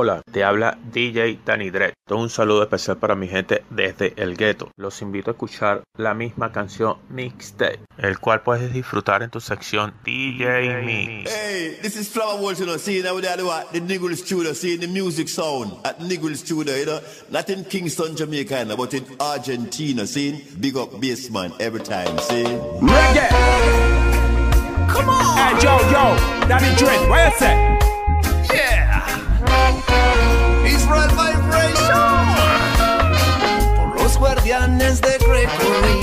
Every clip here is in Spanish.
Hola, te habla DJ Danny Dredd. Un saludo especial para mi gente desde el gueto. Los invito a escuchar la misma canción Mixtape, el cual puedes disfrutar en tu sección DJ Mix. Hey, this is Flower Walls, you know, see, now they what the Niggle Studio, see the music sound at Niggle Studio, you know, not in Kingston, Jamaica, but in Argentina, see, big up bassman every time, see. Reggae! Come on! Hey, yo, yo, Danny Dredd, where you say? Guardianes de Gregory.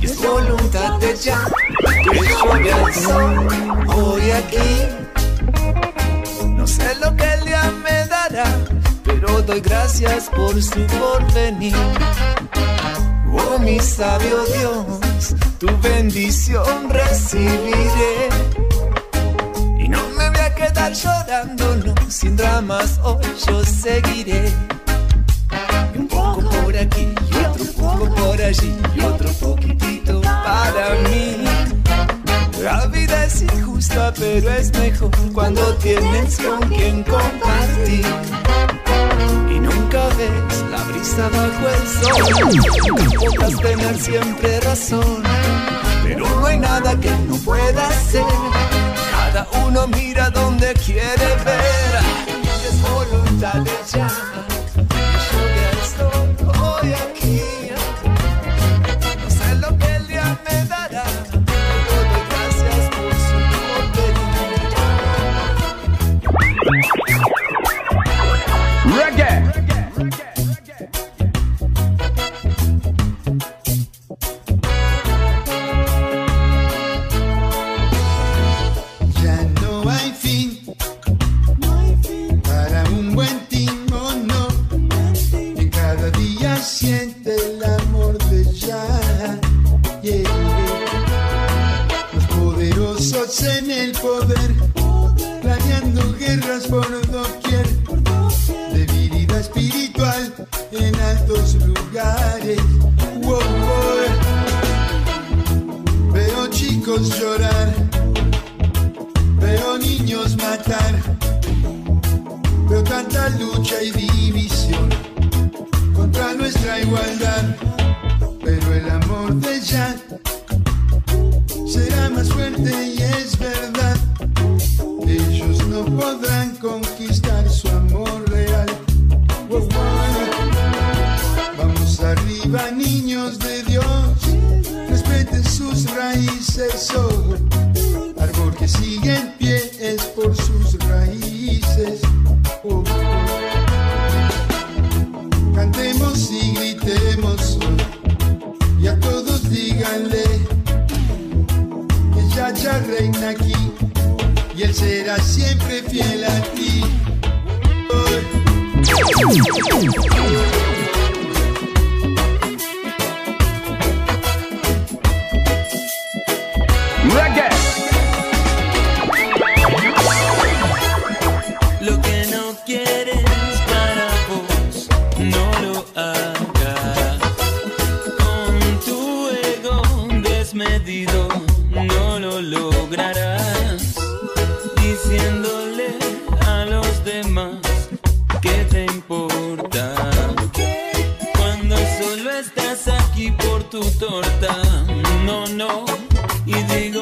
Y es voluntad de ya que yo el sol. Hoy aquí. No sé lo que el día me dará pero doy gracias por su porvenir. Oh mi sabio Dios tu bendición recibiré. Quedar llorando, no, sin dramas, hoy yo seguiré. un poco por aquí, otro poco por allí, y otro poquitito para mí. La vida es injusta, pero es mejor cuando tienes con quien compartir. Y nunca ves la brisa bajo el sol. Podrás tener siempre razón, pero no hay nada que no pueda ser cada uno mira donde quiere Ya no hay fin para un buen timón. No, en cada día siente el amor de ya. Los poderosos en el poder planeando guerras por los doquitos espiritual en altos lugares. Wow, wow. Veo chicos llorar, veo niños matar, veo tanta lucha y división contra nuestra igualdad, pero el amor de Jack será más fuerte y es verdad. Ellos no podrán con Arriba, niños de Dios, respeten sus raíces, oh. Árbol que sigue en pie es por sus raíces, oh. Cantemos y gritemos, y a todos díganle que ya ya reina aquí, y él será siempre fiel a ti. Oh. Porvenir. Reggae. quieren ser primero.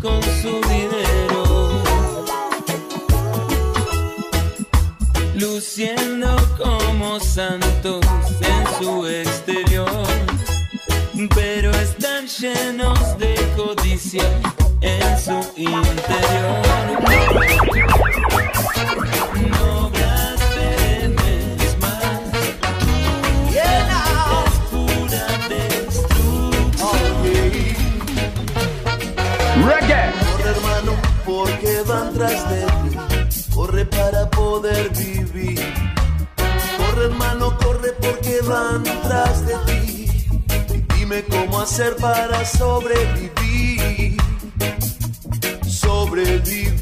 con su dinero, luciendo como santos en su exterior, pero están llenos de codicia en su interior. Hacer para sobrevivir. Sobrevivir.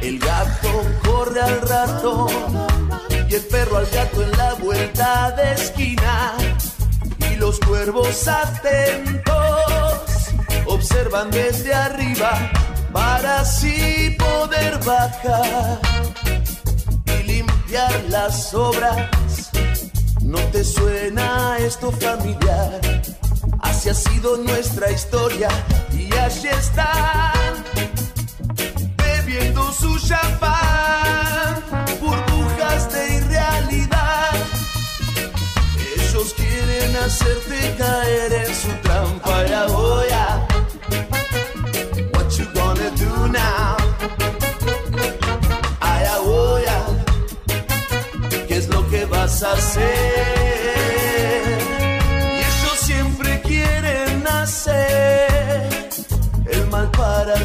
El gato corre al ratón y el perro al gato en la vuelta de esquina y los cuervos atentos observan desde arriba para así poder bajar y limpiar las obras. ¿No te suena esto familiar? Así ha sido nuestra historia y allí están bebiendo su champán, burbujas de irrealidad. Ellos quieren hacerte caer en su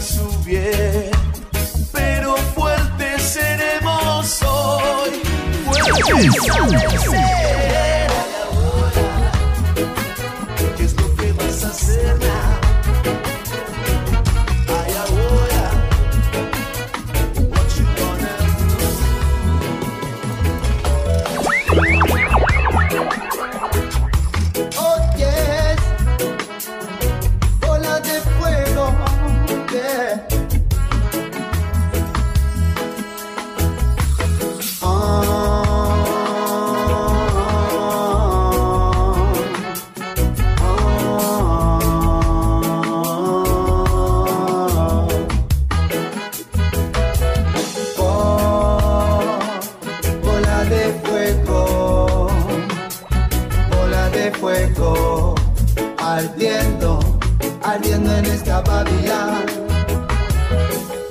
para su bien. Pero fuertes seremos hoy. Fuertes al ardiendo, ardiendo en esta Babilán.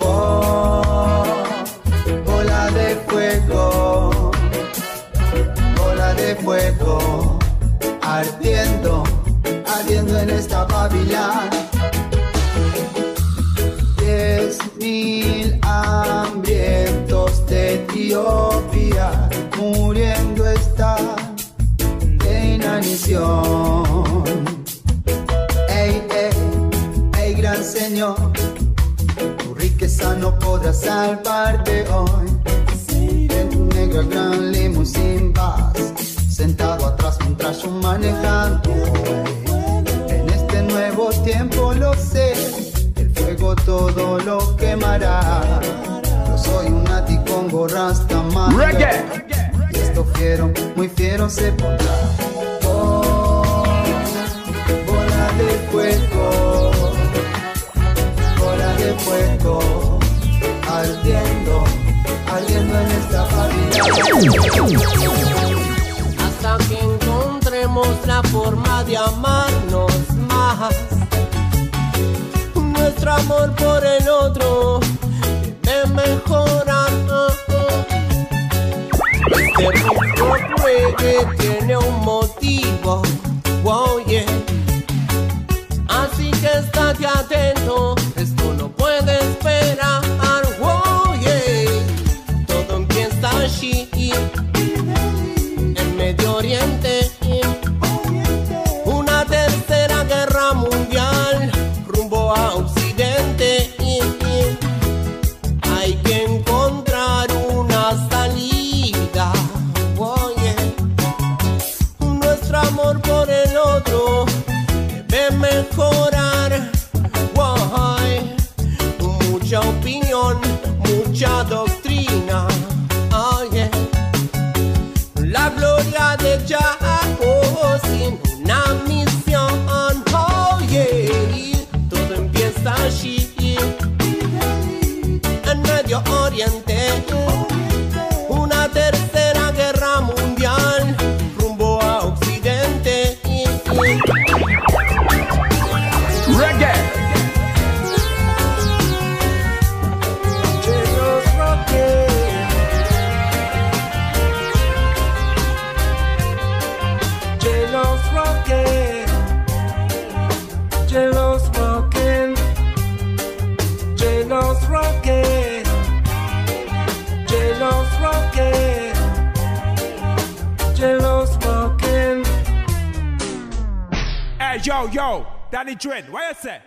Oh, bola de fuego, bola de fuego, ardiendo, ardiendo en esta Babilán. Diez mil hambrientos de Etiopía muriendo están de inanición. No podrá salvarte hoy. En tu negra gran limusín vas, sentado atrás mientras yo manejando. En este nuevo tiempo lo sé, el fuego todo lo quemará. Yo soy un aticongo rastamán. Reggae. Y esto fiero, muy fiero se pondrá. Oh, bola de fuego, hasta que encontremos la forma de amarnos más. Nuestro amor por el otro debe mejorar. Este ritmo reggae tiene un Oriente. Hey, yo, yo, Danny Dread, what you say?